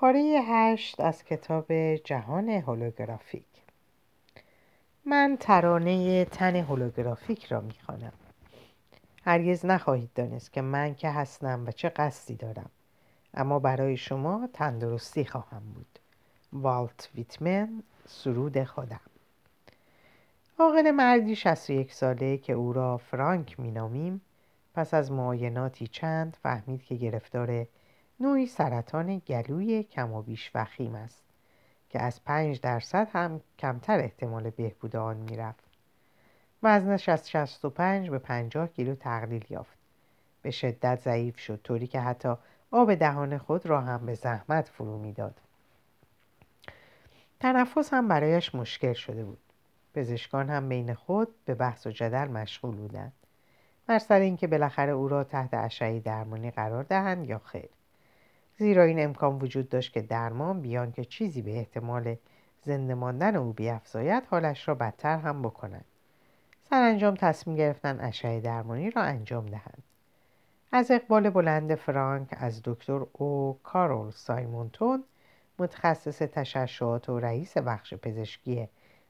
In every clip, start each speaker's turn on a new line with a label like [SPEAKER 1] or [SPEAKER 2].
[SPEAKER 1] پاره هشت از کتاب جهان هولوگرافیک. من ترانه تن هولوگرافیک را می‌خوانم. هرگز نخواهید دانست که من که هستم و چه قصدی دارم. اما برای شما تندرستی خواهم بود. والت ویتمن سرود خودم. عاقل مردی 61 ساله که او را فرانک مینامیم پس از معایناتی چند فهمید که گرفتار نوعی سرطان گلوی کم و بیش وخیم است که از پنج درصد هم کمتر احتمال بهبود آن می‌رفت. وزنش از 65 به 50 کیلو تقلیل یافت. به شدت ضعیف شد طوری که حتی آب دهان خود را هم به زحمت فرو می‌داد. تنفس هم برایش مشکل شده بود. پزشکان هم بین خود به بحث و جدل مشغول بودند. بر سر اینکه بالاخره او را تحت اشعه درمانی قرار دهند یا خیر. زیرا این امکان وجود داشت که درمان بیان که چیزی به احتمال زنده ماندن او بیافزاید حالش را بدتر هم بکند سرانجام تصمیم گرفتن اشعه درمانی را انجام دهند. از اقبال بلند فرانک از دکتر او کارول سایمونتون متخصص تشعشعات و رئیس بخش پزشکی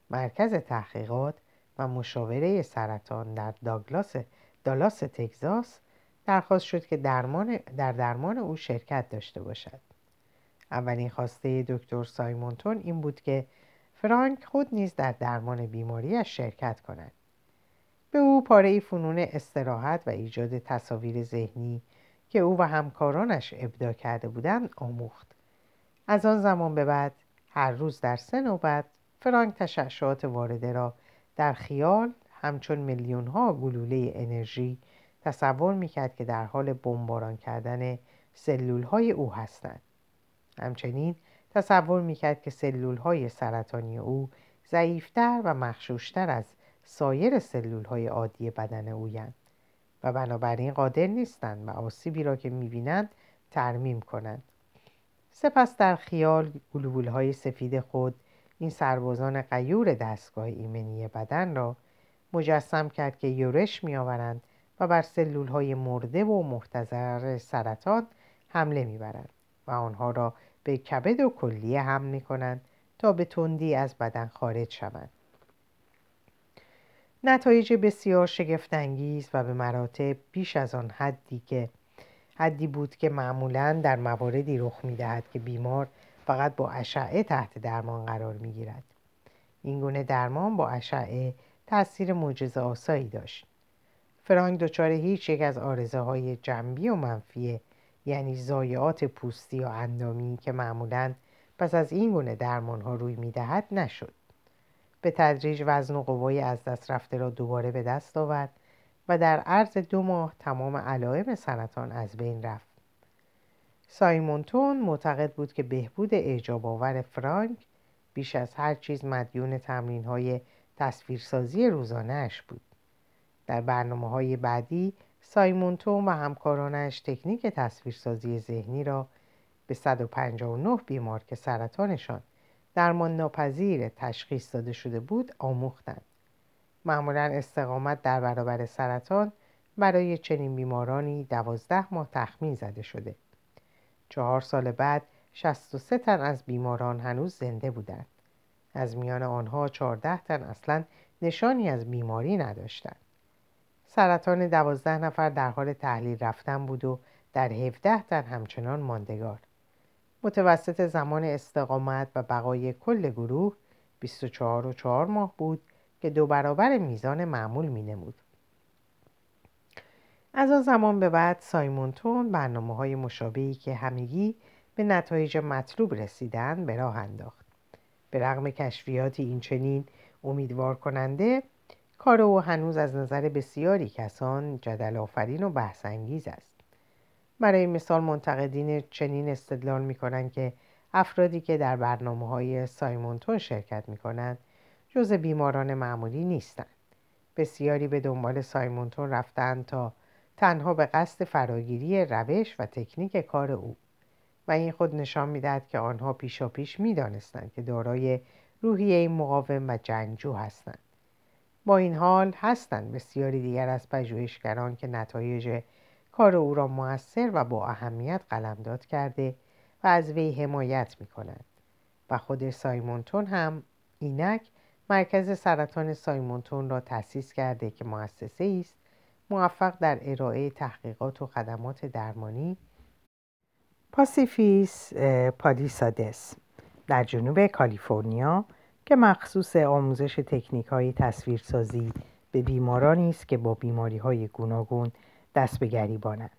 [SPEAKER 1] مرکز تحقیقات و مشاوره سرطان در داگلاس دالاس تگزاس درخواست شد که درمان در درمان او شرکت داشته باشد. اولین خواسته دکتر سایمونتون این بود که فرانک خود نیز در درمان بیماریش شرکت کند. به او پاره فنون استراحت و ایجاد تصاویر ذهنی که او و همکارانش ابدا کرده بودند آموخت. از آن زمان به بعد هر روز در سه نوبت فرانک تشعشعات وارده را در خیال همچون میلیون ها گلوله انرژی تصور می‌کرد که در حال بمباران کردن سلول های او هستند. همچنین تصور می‌کرد که سلول های سرطانی او ضعیفتر و مخشوشتر از سایر سلول های عادی بدن اویند و بنابراین قادر نیستند و آسیبی را که می‌بینند ترمیم کنند. سپس در خیال گلوبول های سفید خود این سربازان قیور دستگاه ایمنی بدن را مجسم کرد که یورش میآورند و بر سلول های مرده و محتضر سرطان حمله می‌برند و آنها را به کبد و کلیه حمل می کنند تا به تندی از بدن خارج شوند نتایج بسیار شگفتانگیز و به مراتب بیش از آن حدی که حدی بود که معمولا در مواردی رخ می‌دهد که بیمار فقط با اشعه تحت درمان قرار می گیرد. این گونه درمان با اشعه تاثیر معجزه آسایی داشت فرانک دچار هیچ یک از آرزه های جنبی و منفی یعنی زایعات پوستی و اندامی که معمولا پس از این گونه درمان ها روی می دهد نشد. به تدریج وزن و قوای از دست رفته را دوباره به دست آورد و در عرض دو ماه تمام علائم سرطان از بین رفت. سایمونتون معتقد بود که بهبود اعجاب آور فرانک بیش از هر چیز مدیون تمرین های تصویرسازی روزانهش بود. در برنامه های بعدی سایمونتون و همکارانش تکنیک تصویرسازی ذهنی را به 159 بیمار که سرطانشان درمان ناپذیر تشخیص داده شده بود آموختند. معمولا استقامت در برابر سرطان برای چنین بیمارانی دوازده ماه تخمین زده شده. چهار سال بعد 63 تن از بیماران هنوز زنده بودند. از میان آنها 14 تن اصلا نشانی از بیماری نداشتند. سرطان دوازده نفر در حال تحلیل رفتن بود و در 17 تن همچنان ماندگار متوسط زمان استقامت و بقای کل گروه 24 و 4 ماه بود که دو برابر میزان معمول می نمود. از آن زمان به بعد سایمونتون برنامه های مشابهی که همگی به نتایج مطلوب رسیدن به راه انداخت. به رغم کشفیات این چنین امیدوار کننده کار او هنوز از نظر بسیاری کسان جدل آفرین و بحث انگیز است. برای مثال منتقدین چنین استدلال می کنند که افرادی که در برنامه های سایمونتون شرکت می کنند جز بیماران معمولی نیستند. بسیاری به دنبال سایمونتون رفتند تا تنها به قصد فراگیری روش و تکنیک کار او و این خود نشان می‌دهد که آنها پیشا پیش می‌دانستند که دارای روحیه مقاوم و جنگجو هستند با این حال هستند بسیاری دیگر از پژوهشگران که نتایج کار او را موثر و با اهمیت قلمداد کرده و از وی حمایت می کند و خود سایمونتون هم اینک مرکز سرطان سایمونتون را تأسیس کرده که مؤسسه است موفق در ارائه تحقیقات و خدمات درمانی. پاسیفیس پالیسادس. در جنوب کالیفرنیا که مخصوص آموزش تکنیک های تصویرسازی به بیمارانی است که با بیماری های گوناگون دست به گریبانند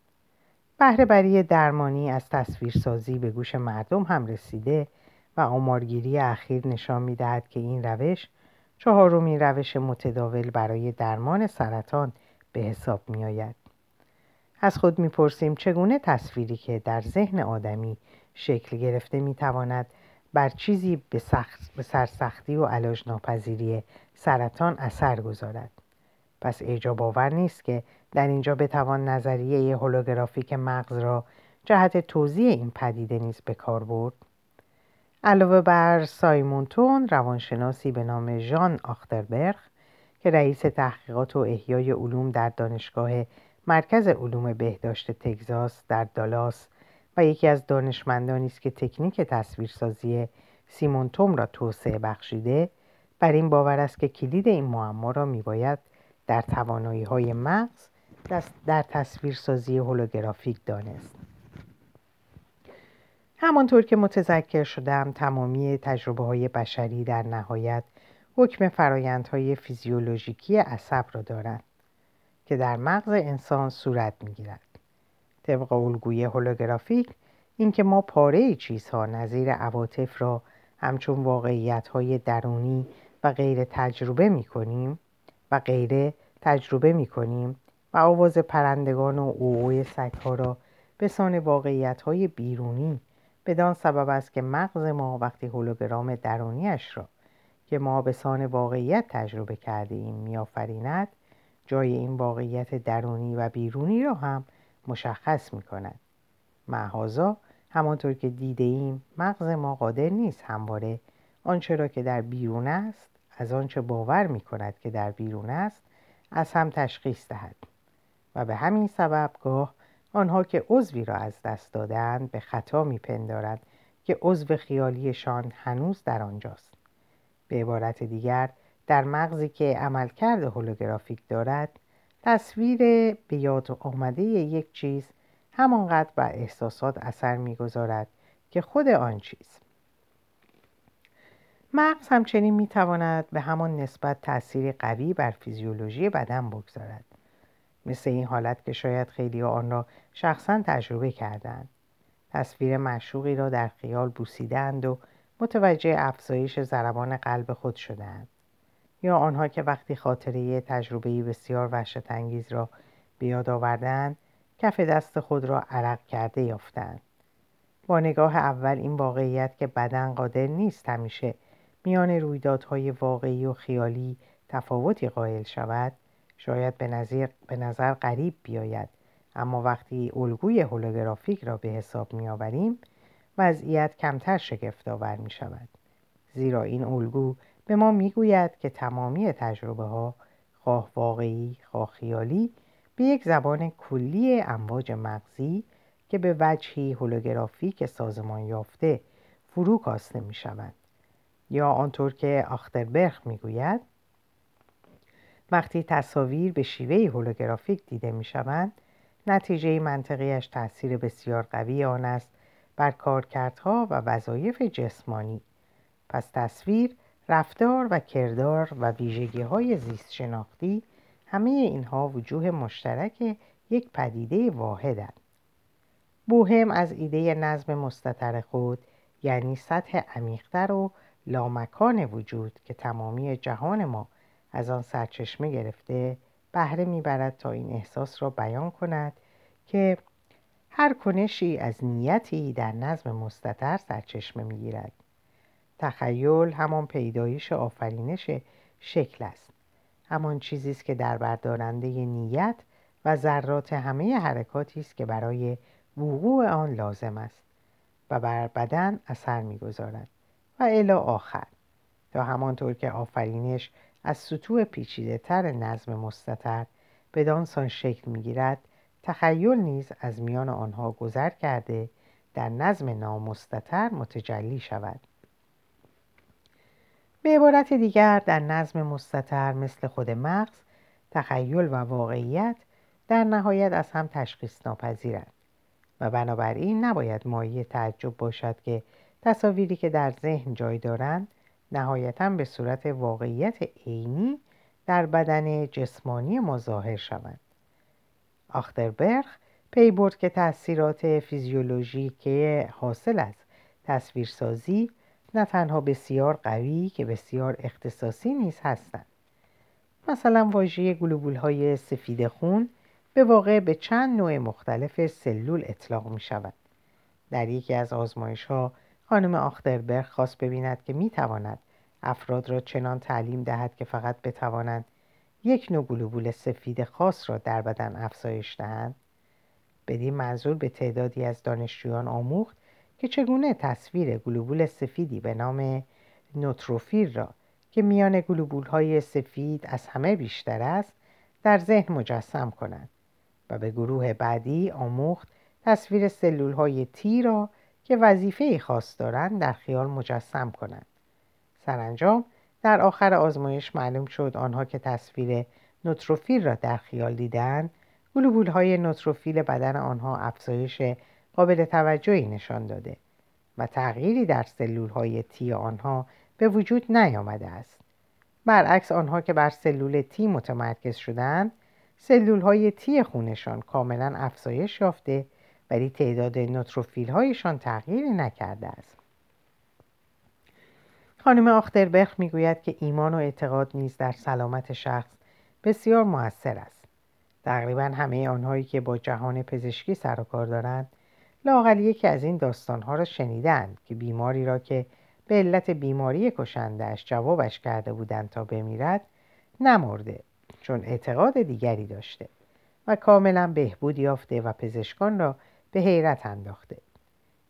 [SPEAKER 1] بهره درمانی از تصویرسازی به گوش مردم هم رسیده و آمارگیری اخیر نشان می‌دهد که این روش چهارمین روش متداول برای درمان سرطان به حساب می آید. از خود می‌پرسیم چگونه تصویری که در ذهن آدمی شکل گرفته می‌تواند بر چیزی به, سخت، به سرسختی و علاج ناپذیری سرطان اثر گذارد. پس ایجاب آور نیست که در اینجا بتوان نظریه هولوگرافیک مغز را جهت توضیح این پدیده نیز به کار برد. علاوه بر سایمونتون روانشناسی به نام ژان آختربرگ که رئیس تحقیقات و احیای علوم در دانشگاه مرکز علوم بهداشت تگزاس در دالاس و یکی از دانشمندانی است که تکنیک تصویرسازی سیمونتوم را توسعه بخشیده. بر این باور است که کلید این معما را میباید در توانایی های مغز در تصویرسازی هولوگرافیک دانست. همانطور که متذکر شدم تمامی تجربه های بشری در نهایت حکم فرایندهای فیزیولوژیکی عصب را دارند که در مغز انسان صورت می‌گیرد. طبق الگوی هولوگرافیک اینکه ما پاره چیزها نظیر عواطف را همچون واقعیت های درونی و غیر تجربه می کنیم و غیره تجربه می کنیم و آواز پرندگان و اوعوی سگها را به سان واقعیت های بیرونی بدان سبب است که مغز ما وقتی هولوگرام درونیش را که ما به سان واقعیت تجربه کرده ایم میآفریند جای این واقعیت درونی و بیرونی را هم مشخص می کند معهازا همانطور که دیده ایم مغز ما قادر نیست همواره آنچه را که در بیرون است از آنچه باور می کند که در بیرون است از هم تشخیص دهد. و به همین سبب گاه آنها که عضوی را از دست دادند به خطا میپندارند که عضو خیالیشان هنوز در آنجاست. به عبارت دیگر در مغزی که عملکرد هولوگرافیک دارد تصویر به یاد آمده یک چیز همانقدر بر احساسات اثر می‌گذارد که خود آن چیز. مغز همچنین می‌تواند به همان نسبت تأثیر قوی بر فیزیولوژی بدن بگذارد. مثل این حالت که شاید خیلی آن را شخصا تجربه کردند. تصویر مشوقی را در خیال بوسیدند و متوجه افزایش ضربان قلب خود شدند. یا آنها که وقتی خاطره تجربه بسیار وحشت انگیز را به یاد کف دست خود را عرق کرده یافتند. با نگاه اول این واقعیت که بدن قادر نیست همیشه میان رویدادهای واقعی و خیالی تفاوتی قائل شود شاید به, نظر, به نظر غریب بیاید. اما وقتی الگوی هولوگرافیک را به حساب میآوریم وضعیت کمتر شگفتآور می شود زیرا این الگو به ما می‌گوید که تمامی تجربه ها خواه واقعی خواه خیالی به یک زبان کلی امواج مغزی که به وجهی هولوگرافیک سازمان یافته فرو کاسته می شود یا آنطور که آختربرگ می‌گوید وقتی تصاویر به شیوه هولوگرافیک دیده می شوند نتیجه منطقیش تاثیر بسیار قوی آن است بر کارکردها و وظایف جسمانی. پس تصویر رفتار و کردار و ویژگی های زیست شناختی همه اینها وجوه مشترک یک پدیده واحدند بوهم از ایده نظم مستطر خود یعنی سطح عمیقتر و لامکان وجود که تمامی جهان ما از آن سرچشمه گرفته بهره می‌برد تا این احساس را بیان کند که هر کنشی از نیتی در نظم مستطر سرچشمه می‌گیرد. تخیل همان پیدایش آفرینش شکل است. همان چیزی است که در بردارنده نیت و ذرات همه حرکاتی است که برای وقوع آن لازم است و بر بدن اثر می‌گذارد و الی آخر. تا همانطور که آفرینش از سطوح پیچیده تر نظم مستطر به دانسان شکل می‌گیرد تخیل نیز از میان آنها گذر کرده در نظم نامستتر متجلی شود. به عبارت دیگر در نظم مستتر مثل خود مغز تخیل و واقعیت در نهایت از هم تشخیص ناپذیرند. و بنابراین نباید مایه تعجب باشد که تصاویری که در ذهن جای دارند نهایتا به صورت واقعیت عینی در بدن جسمانی ما ظاهر شوند. آختربرگ پی برد که تاثیرات فیزیولوژیکی حاصل از تصویرسازی نه تنها بسیار قوی که بسیار اختصاصی نیز هستند مثلا واژه گلوبول های سفید خون به واقع به چند نوع مختلف سلول اطلاق می شود. در یکی از آزمایش ها خانم آختربرگ خواست ببیند که می تواند افراد را چنان تعلیم دهد که فقط بتوانند یک نوع گلوبول سفید خاص را در بدن افزایش دهند بدین منظور به تعدادی از دانشجویان آموخت که چگونه تصویر گلوبول سفیدی به نام نوتروفیل را که میان گلوبول های سفید از همه بیشتر است در ذهن مجسم کنند و به گروه بعدی آموخت تصویر سلول های تی را که وظیفه خاص دارند در خیال مجسم کنند. سرانجام در آخر آزمایش معلوم شد آنها که تصویر نوتروفیل را در خیال دیدند گلوبول های نوتروفیل بدن آنها افزایش قابل توجهی نشان داده و تغییری در سلول های تی آنها به وجود نیامده است. برعکس آنها که بر سلول تی متمرکز شدند سلول های تی خونشان کاملا افزایش یافته ولی تعداد نوتروفیل هایشان تغییری نکرده است. خانم آختربرخ می‌گوید که ایمان و اعتقاد نیز در سلامت شخص بسیار موثر است. تقریبا همه آنهایی که با جهان پزشکی سر و کار دارند لاقل یکی از این داستانها را شنیدند که بیماری را که به علت بیماری کشندهش جوابش کرده بودند تا بمیرد نمرده چون اعتقاد دیگری داشته و کاملا بهبود یافته و پزشکان را به حیرت انداخته.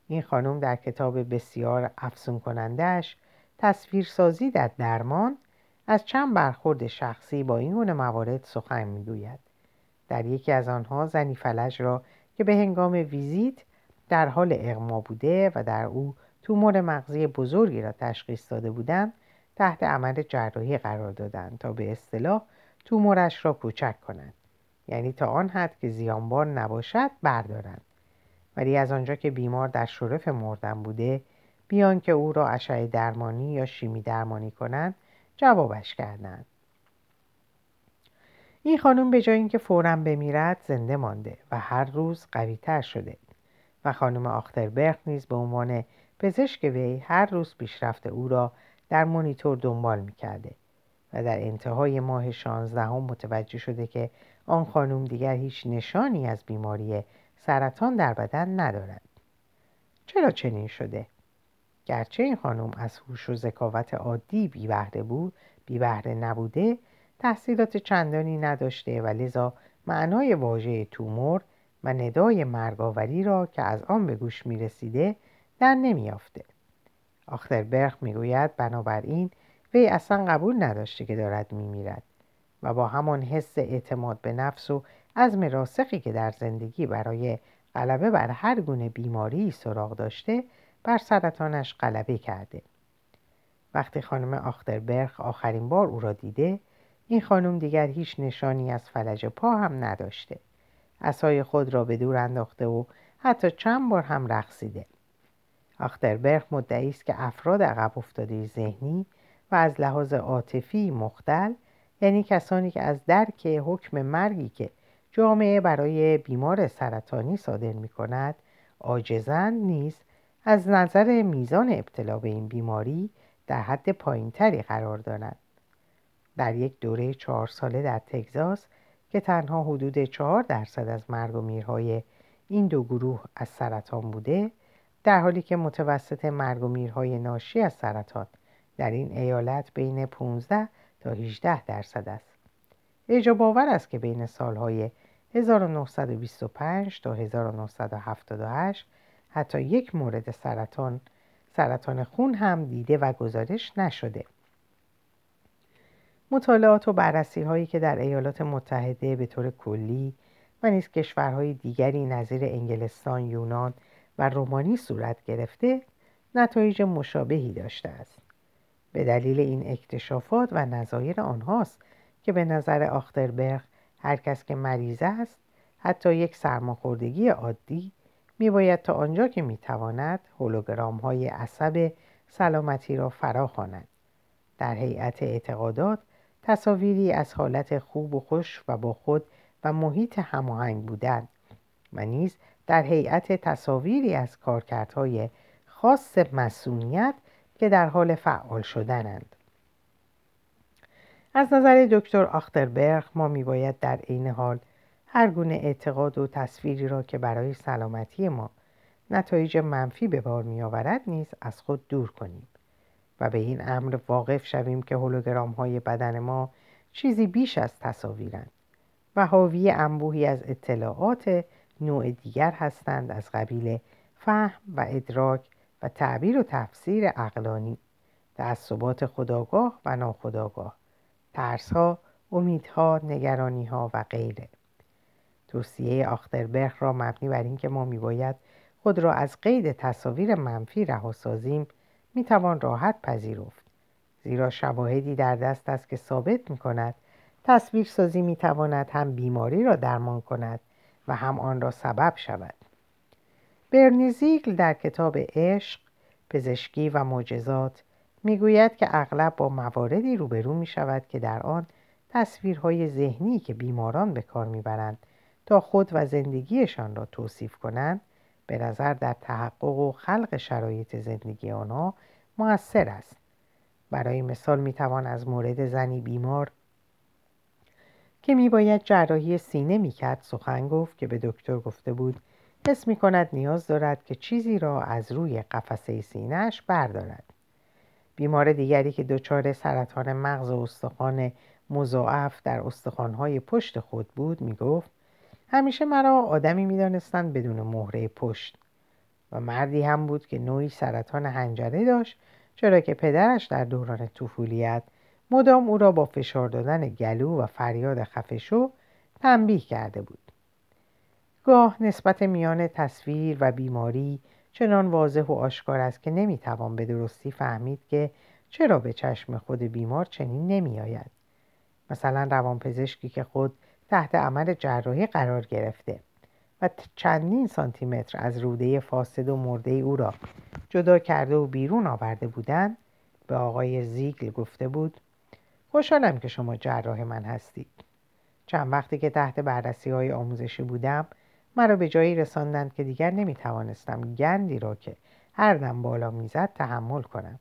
[SPEAKER 1] این خانم در کتاب بسیار افسون کنندهش تصویرسازی در درمان از چند برخورد شخصی با این گونه موارد سخن می‌گوید. در یکی از آنها زنی فلج را که به هنگام ویزیت در حال اغما بوده و در او تومور مغزی بزرگی را تشخیص داده بودند تحت عمل جراحی قرار دادند تا به اصطلاح تومورش را کوچک کنند. یعنی تا آن حد که زیانبار نباشد بردارند. ولی از آنجا که بیمار در شرف مردن بوده بیان که او را اشعه درمانی یا شیمی درمانی کنند جوابش کردند. این خانم به جای اینکه فورا بمیرد زنده مانده و هر روز قویتر شده. و خانم آختربرگ نیز به عنوان پزشک وی هر روز پیشرفت او را در مونیتور دنبال می‌کرده و در انتهای ماه شانزدهم متوجه شده که آن خانم دیگر هیچ نشانی از بیماری سرطان در بدن ندارد. چرا چنین شده؟ گرچه این خانم از هوش و ذکاوت عادی بی بهره بود بی بهره نبوده تحصیلات چندانی نداشته و لذا معنای واژه تومور و ندای مرگاوری را که از آن به گوش می رسیده در نمیافته. آختربرگ می‌گوید بنابراین وی اصلا قبول نداشته که دارد میمیرد و با همان حس اعتماد به نفس و عزم راسخی که در زندگی برای غلبه بر هر گونه بیماری سراغ داشته بر سرطانش غلبه کرده وقتی خانم آختربرگ آخرین بار او را دیده این خانم دیگر هیچ نشانی از فلج پا هم نداشته اسای خود را به دور انداخته و حتی چند بار هم رقصیده. آختربرگ مدعی است که افراد عقب افتاده ذهنی و از لحاظ عاطفی مختل یعنی کسانی که از درک حکم مرگی که جامعه برای بیمار سرطانی صادر می کند عاجزند نیز از نظر میزان ابتلا به این بیماری در حد پایینتری قرار دارند. در یک دوره چهار ساله در تگزاس که تنها حدود چهار درصد از مرگ و میرهای این دو گروه از سرطان بوده در حالی که متوسط مرگ و میرهای ناشی از سرطان در این ایالت بین 15 تا 18 درصد است. اعجاب باور است که بین سالهای 1925 تا 1978 حتی یک مورد سرطان سرطان خون هم دیده و گزارش نشده. مطالعات و بررسی هایی که در ایالات متحده به طور کلی و نیز کشورهای دیگری نظیر انگلستان، یونان و رومانی صورت گرفته نتایج مشابهی داشته است. به دلیل این اکتشافات و نظایر آنهاست که به نظر آختربرگ هر کس که مریض است حتی یک سرماخوردگی عادی میباید تا آنجا که می‌تواند هولوگرام های عصب سلامتی را فرا خواند در هیئت اعتقادات تصاویری از حالت خوب و خوش و با خود و محیط هماهنگ بودن و نیز در هیئت تصاویری از کارکردهای خاص مسئولیت که در حال فعال شدنند. از نظر دکتر آختربرگ ما میباید در عین حال هر گونه اعتقاد و تصویری را که برای سلامتی ما نتایج منفی به بار میآورد نیز از خود دور کنیم. و به این امر واقف شویم که هولوگرام های بدن ما چیزی بیش از تصاویرند و حاوی انبوهی از اطلاعات نوع دیگر هستند از قبیل فهم و ادراک و تعبیر و تفسیر اقلانی تعصبات خداگاه و ناخداگاه ترسها امیدها نگرانیها و غیره. توصیه آختربرگ را مبنی بر اینکه ما میباید خود را از قید تصاویر منفی رها سازیم می‌توان راحت پذیرفت. زیرا شواهدی در دست است که ثابت می‌کند تصویرسازی می‌تواند هم بیماری را درمان کند و هم آن را سبب شود. برنیزیگل در کتاب عشق پزشکی و معجزات می‌گوید که اغلب با مواردی روبرو می شود که در آن تصویرهای ذهنی که بیماران به کار می‌برند تا خود و زندگیشان را توصیف کنند به نظر در تحقق و خلق شرایط زندگی آنها موثر است. برای مثال می‌توان از مورد زنی بیمار که میباید جراحی سینه می‌کرد سخن گفت که به دکتر گفته بود حس می کند نیاز دارد که چیزی را از روی قفسه سینهش بردارد. بیمار دیگری که دچار سرطان مغز و استخوان مضاعف در استخوانهای پشت خود بود می گفت همیشه مرا آدمی می دانستند بدون مهره پشت و مردی هم بود که نوعی سرطان هنجره داشت چرا که پدرش در دوران طفولیت مدام او را با فشار دادن گلو و فریاد خفشو تنبیه کرده بود. گاه نسبت میان تصویر و بیماری چنان واضح و آشکار است که نمی‌توان به درستی فهمید که چرا به چشم خود بیمار چنین نمیآید. مثلا روانپزشکی که خود تحت عمل جراحی قرار گرفته و چندین سانتیمتر از روده فاسد و مرده او را جدا کرده و بیرون آورده بودند به آقای زیگل گفته بود خوشحالم که شما جراح من هستید. چند وقتی که تحت بررسی های آموزشی بودم مرا به جایی رساندند که دیگر نمی توانستم گندی را که هر دم بالا می‌زد تحمل کنم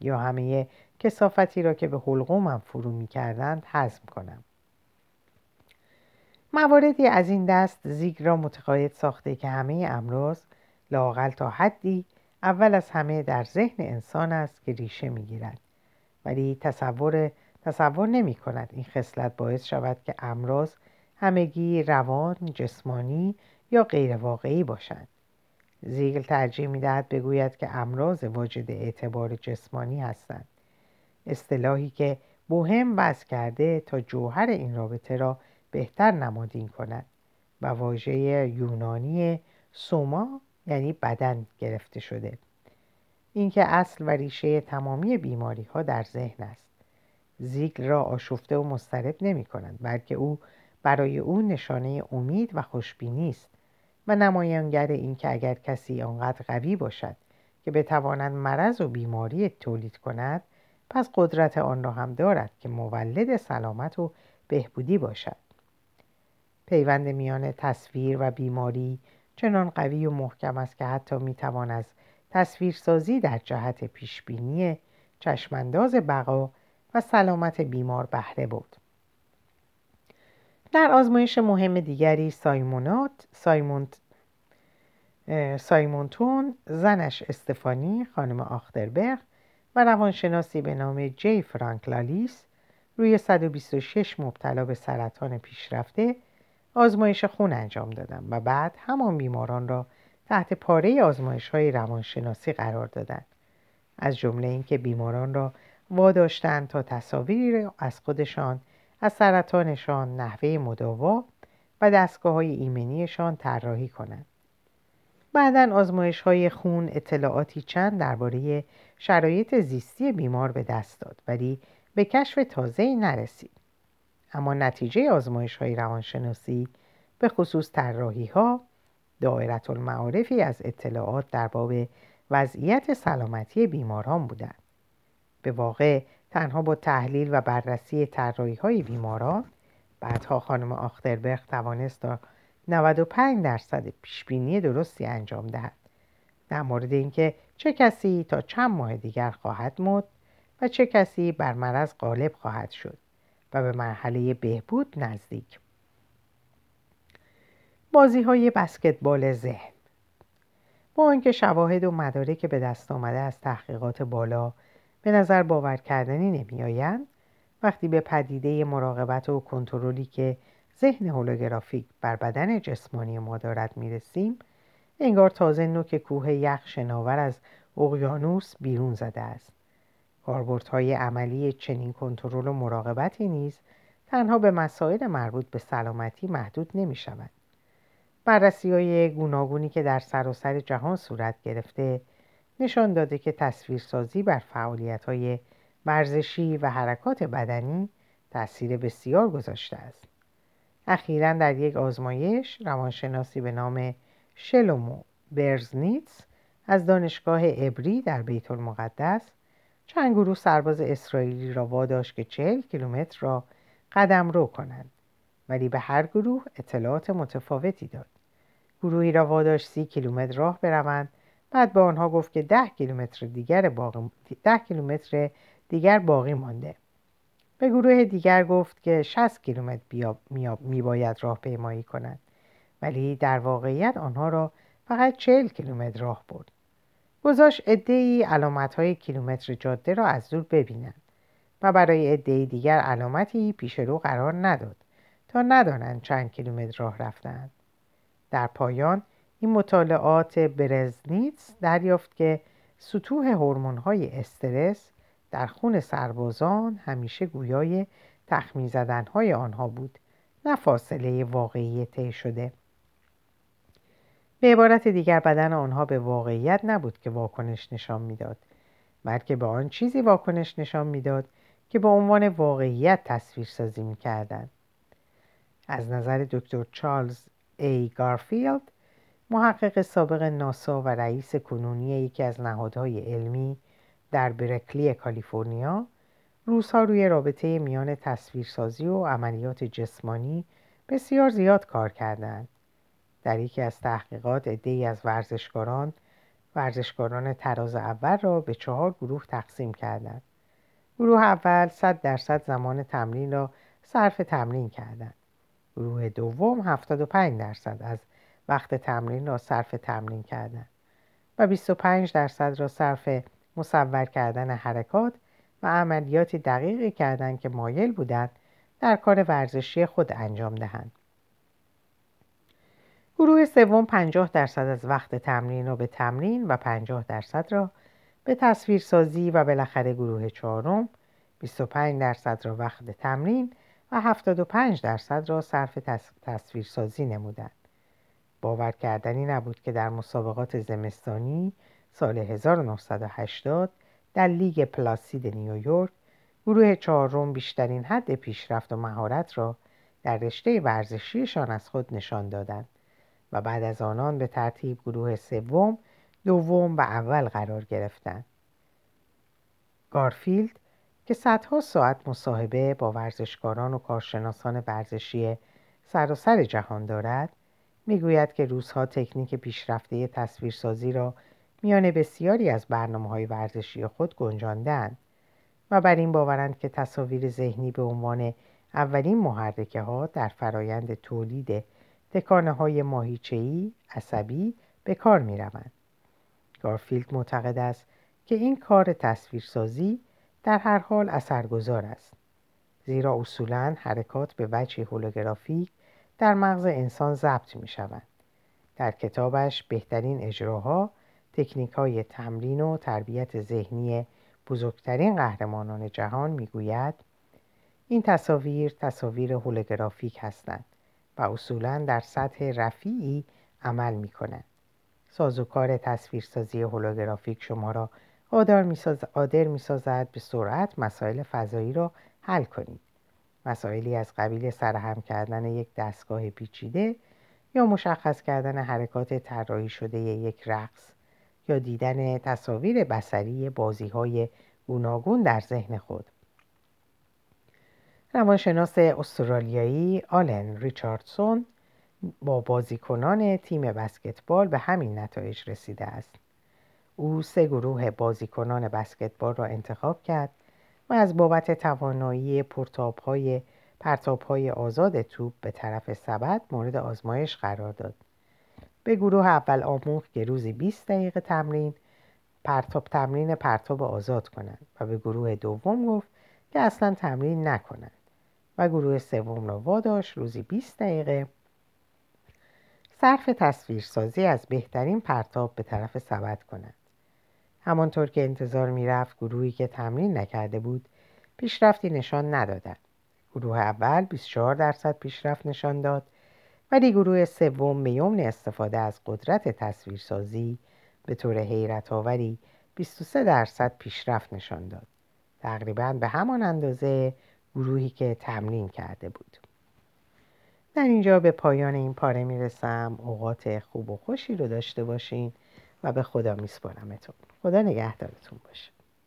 [SPEAKER 1] یا همه کسافتی را که به حلقومم فرو می کردند حزم کنم. مواردی از این دست زیگ را متقاعد ساخته که همه امراض لاقل تا حدی اول از همه در ذهن انسان است که ریشه می‌گیرد ولی تصور تصور نمی کند این خصلت باعث شود که امراض همگی روان، جسمانی یا غیر واقعی باشند. زیگل ترجیح می دهد بگوید که امراض واجد اعتبار جسمانی هستند. اصطلاحی که بوهم وضع کرده تا جوهر این رابطه را بهتر نمادین کند و واژه یونانی سوما یعنی بدن گرفته شده. اینکه اصل و ریشه تمامی بیماری ها در ذهن است. زیگل را آشفته و مضطرب نمی کند بلکه او برای او نشانه امید و خوشبینی است. و نمایانگر اینکه اگر کسی آنقدر قوی باشد که بتواند مرض و بیماری تولید کند پس قدرت آن را هم دارد که مولد سلامت و بهبودی باشد. پیوند میان تصویر و بیماری چنان قوی و محکم است که حتی می‌توان از تصویرسازی در جهت پیشبینی چشمانداز بقا و سلامت بیمار بهره بود در آزمایش مهم دیگری سایمونات سایمونت سایمونتون زنش استفانی خانم آختربرگ و روانشناسی به نام جی فرانکلالیس روی 126 مبتلا به سرطان پیشرفته آزمایش خون انجام دادم و بعد همان بیماران را تحت پاره آزمایش های روانشناسی قرار دادند از جمله اینکه بیماران را واداشتند تا تصاویری از خودشان از سرطانشان نحوه مداوا و دستگاه های ایمنیشان طراحی کنند. بعدا آزمایش های خون اطلاعاتی چند درباره شرایط زیستی بیمار به دست داد ولی به کشف تازه نرسید. اما نتیجه آزمایش های روانشناسی به خصوص طراحی ها دائرت المعارفی از اطلاعات در باب وضعیت سلامتی بیماران بودند. به واقع تنها با تحلیل و بررسی طراحی های بیماران بعدها خانم آختربرگ توانست تا 95 درصد پیشبینی درستی انجام دهد. در مورد اینکه چه کسی تا چند ماه دیگر خواهد مرد و چه کسی بر مرض غالب خواهد شد. و به مرحله بهبود نزدیک. بازی های بسکتبال ذهن. با آنکه شواهد و مدارک به دست آمده از تحقیقات بالا به نظر باور کردنی نمیآیند وقتی به پدیده مراقبت و کنترلی که ذهن هولوگرافیک بر بدن جسمانی ما دارد می‌رسیم انگار تازه نوک کوه یخ شناور از اقیانوس بیرون زده است. کاربردهای عملی چنین کنترل و مراقبتی نیز تنها به مسائل مربوط به سلامتی محدود نمی شود. بررسی های گوناگونی که در سراسر جهان صورت گرفته نشان داده که تصویرسازی بر فعالیت های ورزشی و حرکات بدنی تاثیر بسیار گذاشته است. اخیرا در یک آزمایش روانشناسی به نام شلومو برزنیتس از دانشگاه ابری در بیت المقدس چند گروه سرباز اسرائیلی را واداشت که چهل کیلومتر را قدم رو کنند. ولی به هر گروه اطلاعات متفاوتی داد. گروهی را واداشت سی کیلومتر راه بروند. بعد به آنها گفت که ده کیلومتر دیگر باقی, ده کیلومتر دیگر باقی مانده. به گروه دیگر گفت که 60 کیلومتر می باید راه پیمایی کنند. ولی در واقعیت آنها را فقط 40 کیلومتر راه برد. گذاشت علامت های کیلومتر جاده را از دور ببینند و برای ای دیگر علامتی پیش رو قرار نداد تا ندانند چند کیلومتر راه رفتند. در پایان این مطالعات برزنیتس دریافت که سطوح های استرس در خون سربازان همیشه گویای تخمی زدنهای آنها بود نه فاصله واقعی طی شده. به عبارت دیگر بدن آنها به واقعیت نبود که واکنش نشان می‌داد بلکه به آن چیزی واکنش نشان می‌داد که به عنوان واقعیت تصویر سازی می‌کردند. از نظر دکتر چارلز ای گارفیلد محقق سابق ناسا و رئیس کنونی یکی از نهادهای علمی در برکلی کالیفرنیا روزها روی رابطه میان تصویرسازی و عملیات جسمانی بسیار زیاد کار کردند. در یکی از تحقیقات عدهای از ورزشکاران ورزشکاران تراز اول را به چهار گروه تقسیم کردند. گروه اول 100 درصد زمان تمرین را صرف تمرین کردند. گروه دوم 75 درصد از وقت تمرین را صرف تمرین کردند و 25 درصد را صرف مصور کردن حرکات و عملیاتی دقیقی کردند که مایل بودند در کار ورزشی خود انجام دهند. گروه سوم 50 درصد از وقت تمرین را به تمرین و 50 درصد را به تصویرسازی و بالاخره گروه چهارم 25 درصد را وقت تمرین و 75 درصد را صرف تصویرسازی نمودند. باور کردنی نبود که در مسابقات زمستانی سال 1980 در لیگ پلاسید نیویورک گروه چهارم بیشترین حد پیشرفت و مهارت را در رشته ورزشیشان از خود نشان دادند و بعد از آنان به ترتیب گروه سوم، دوم و اول قرار گرفتند. گارفیلد که صدها ساعت مصاحبه با ورزشکاران و کارشناسان ورزشی سراسر جهان دارد می‌گوید که روزها تکنیک پیشرفته تصویرسازی را میان بسیاری از برنامه های ورزشی خود گنجاندند و بر این باورند که تصاویر ذهنی به عنوان اولین محرکه ها در فرایند تولید تکانه های ماهیچهی عصبی به کار می روند. گارفیلد معتقد است که این کار تصویرسازی در هر حال اثرگذار است زیرا اصولا حرکات به وجه هولوگرافیک در مغز انسان ضبط می شوند. در کتابش بهترین اجراها تکنیک های تمرین و تربیت ذهنی بزرگترین قهرمانان جهان می‌گوید این تصاویر تصاویر هولوگرافیک هستند و اصولا در سطح رفیعی عمل می کنند. سازوکار تصویرسازی هولوگرافیک شما را قادر می‌سازد به سرعت مسائل فضایی را حل کنید مسائلی از قبیل سرهم کردن یک دستگاه پیچیده یا مشخص کردن حرکات طراحی شده یک رقص یا دیدن تصاویر بسری بازی های گوناگون در ذهن خود روانشناس استرالیایی آلن ریچاردسون با بازیکنان تیم بسکتبال به همین نتایج رسیده است. او سه گروه بازیکنان بسکتبال را انتخاب کرد و از بابت توانایی پرتابهای پرتابهای آزاد توپ به طرف سبد مورد آزمایش قرار داد. به گروه اول آموخت که روزی 20 دقیقه تمرین پرتاب تمرین پرتاب آزاد کنند و به گروه دوم گفت که اصلا تمرین نکنند. و گروه سوم را واداشت روزی 20 دقیقه. صرف تصویرسازی از بهترین پرتاب به طرف سبد کنند همانطور که انتظار می‌رفت گروهی که تمرین نکرده بود پیشرفتی نشان ندادند. گروه اول 24 درصد پیشرفت نشان داد ولی گروه سوم به یمن استفاده از قدرت تصویرسازی به طور حیرت آوری 23 درصد پیشرفت نشان داد. تقریبا به همان اندازه گروهی که تمرین کرده بود. در اینجا به پایان این پاره می‌رسم. اوقات خوب و خوشی رو داشته باشین و به خدا میسپارمتون. خدا نگهدارتون باشه.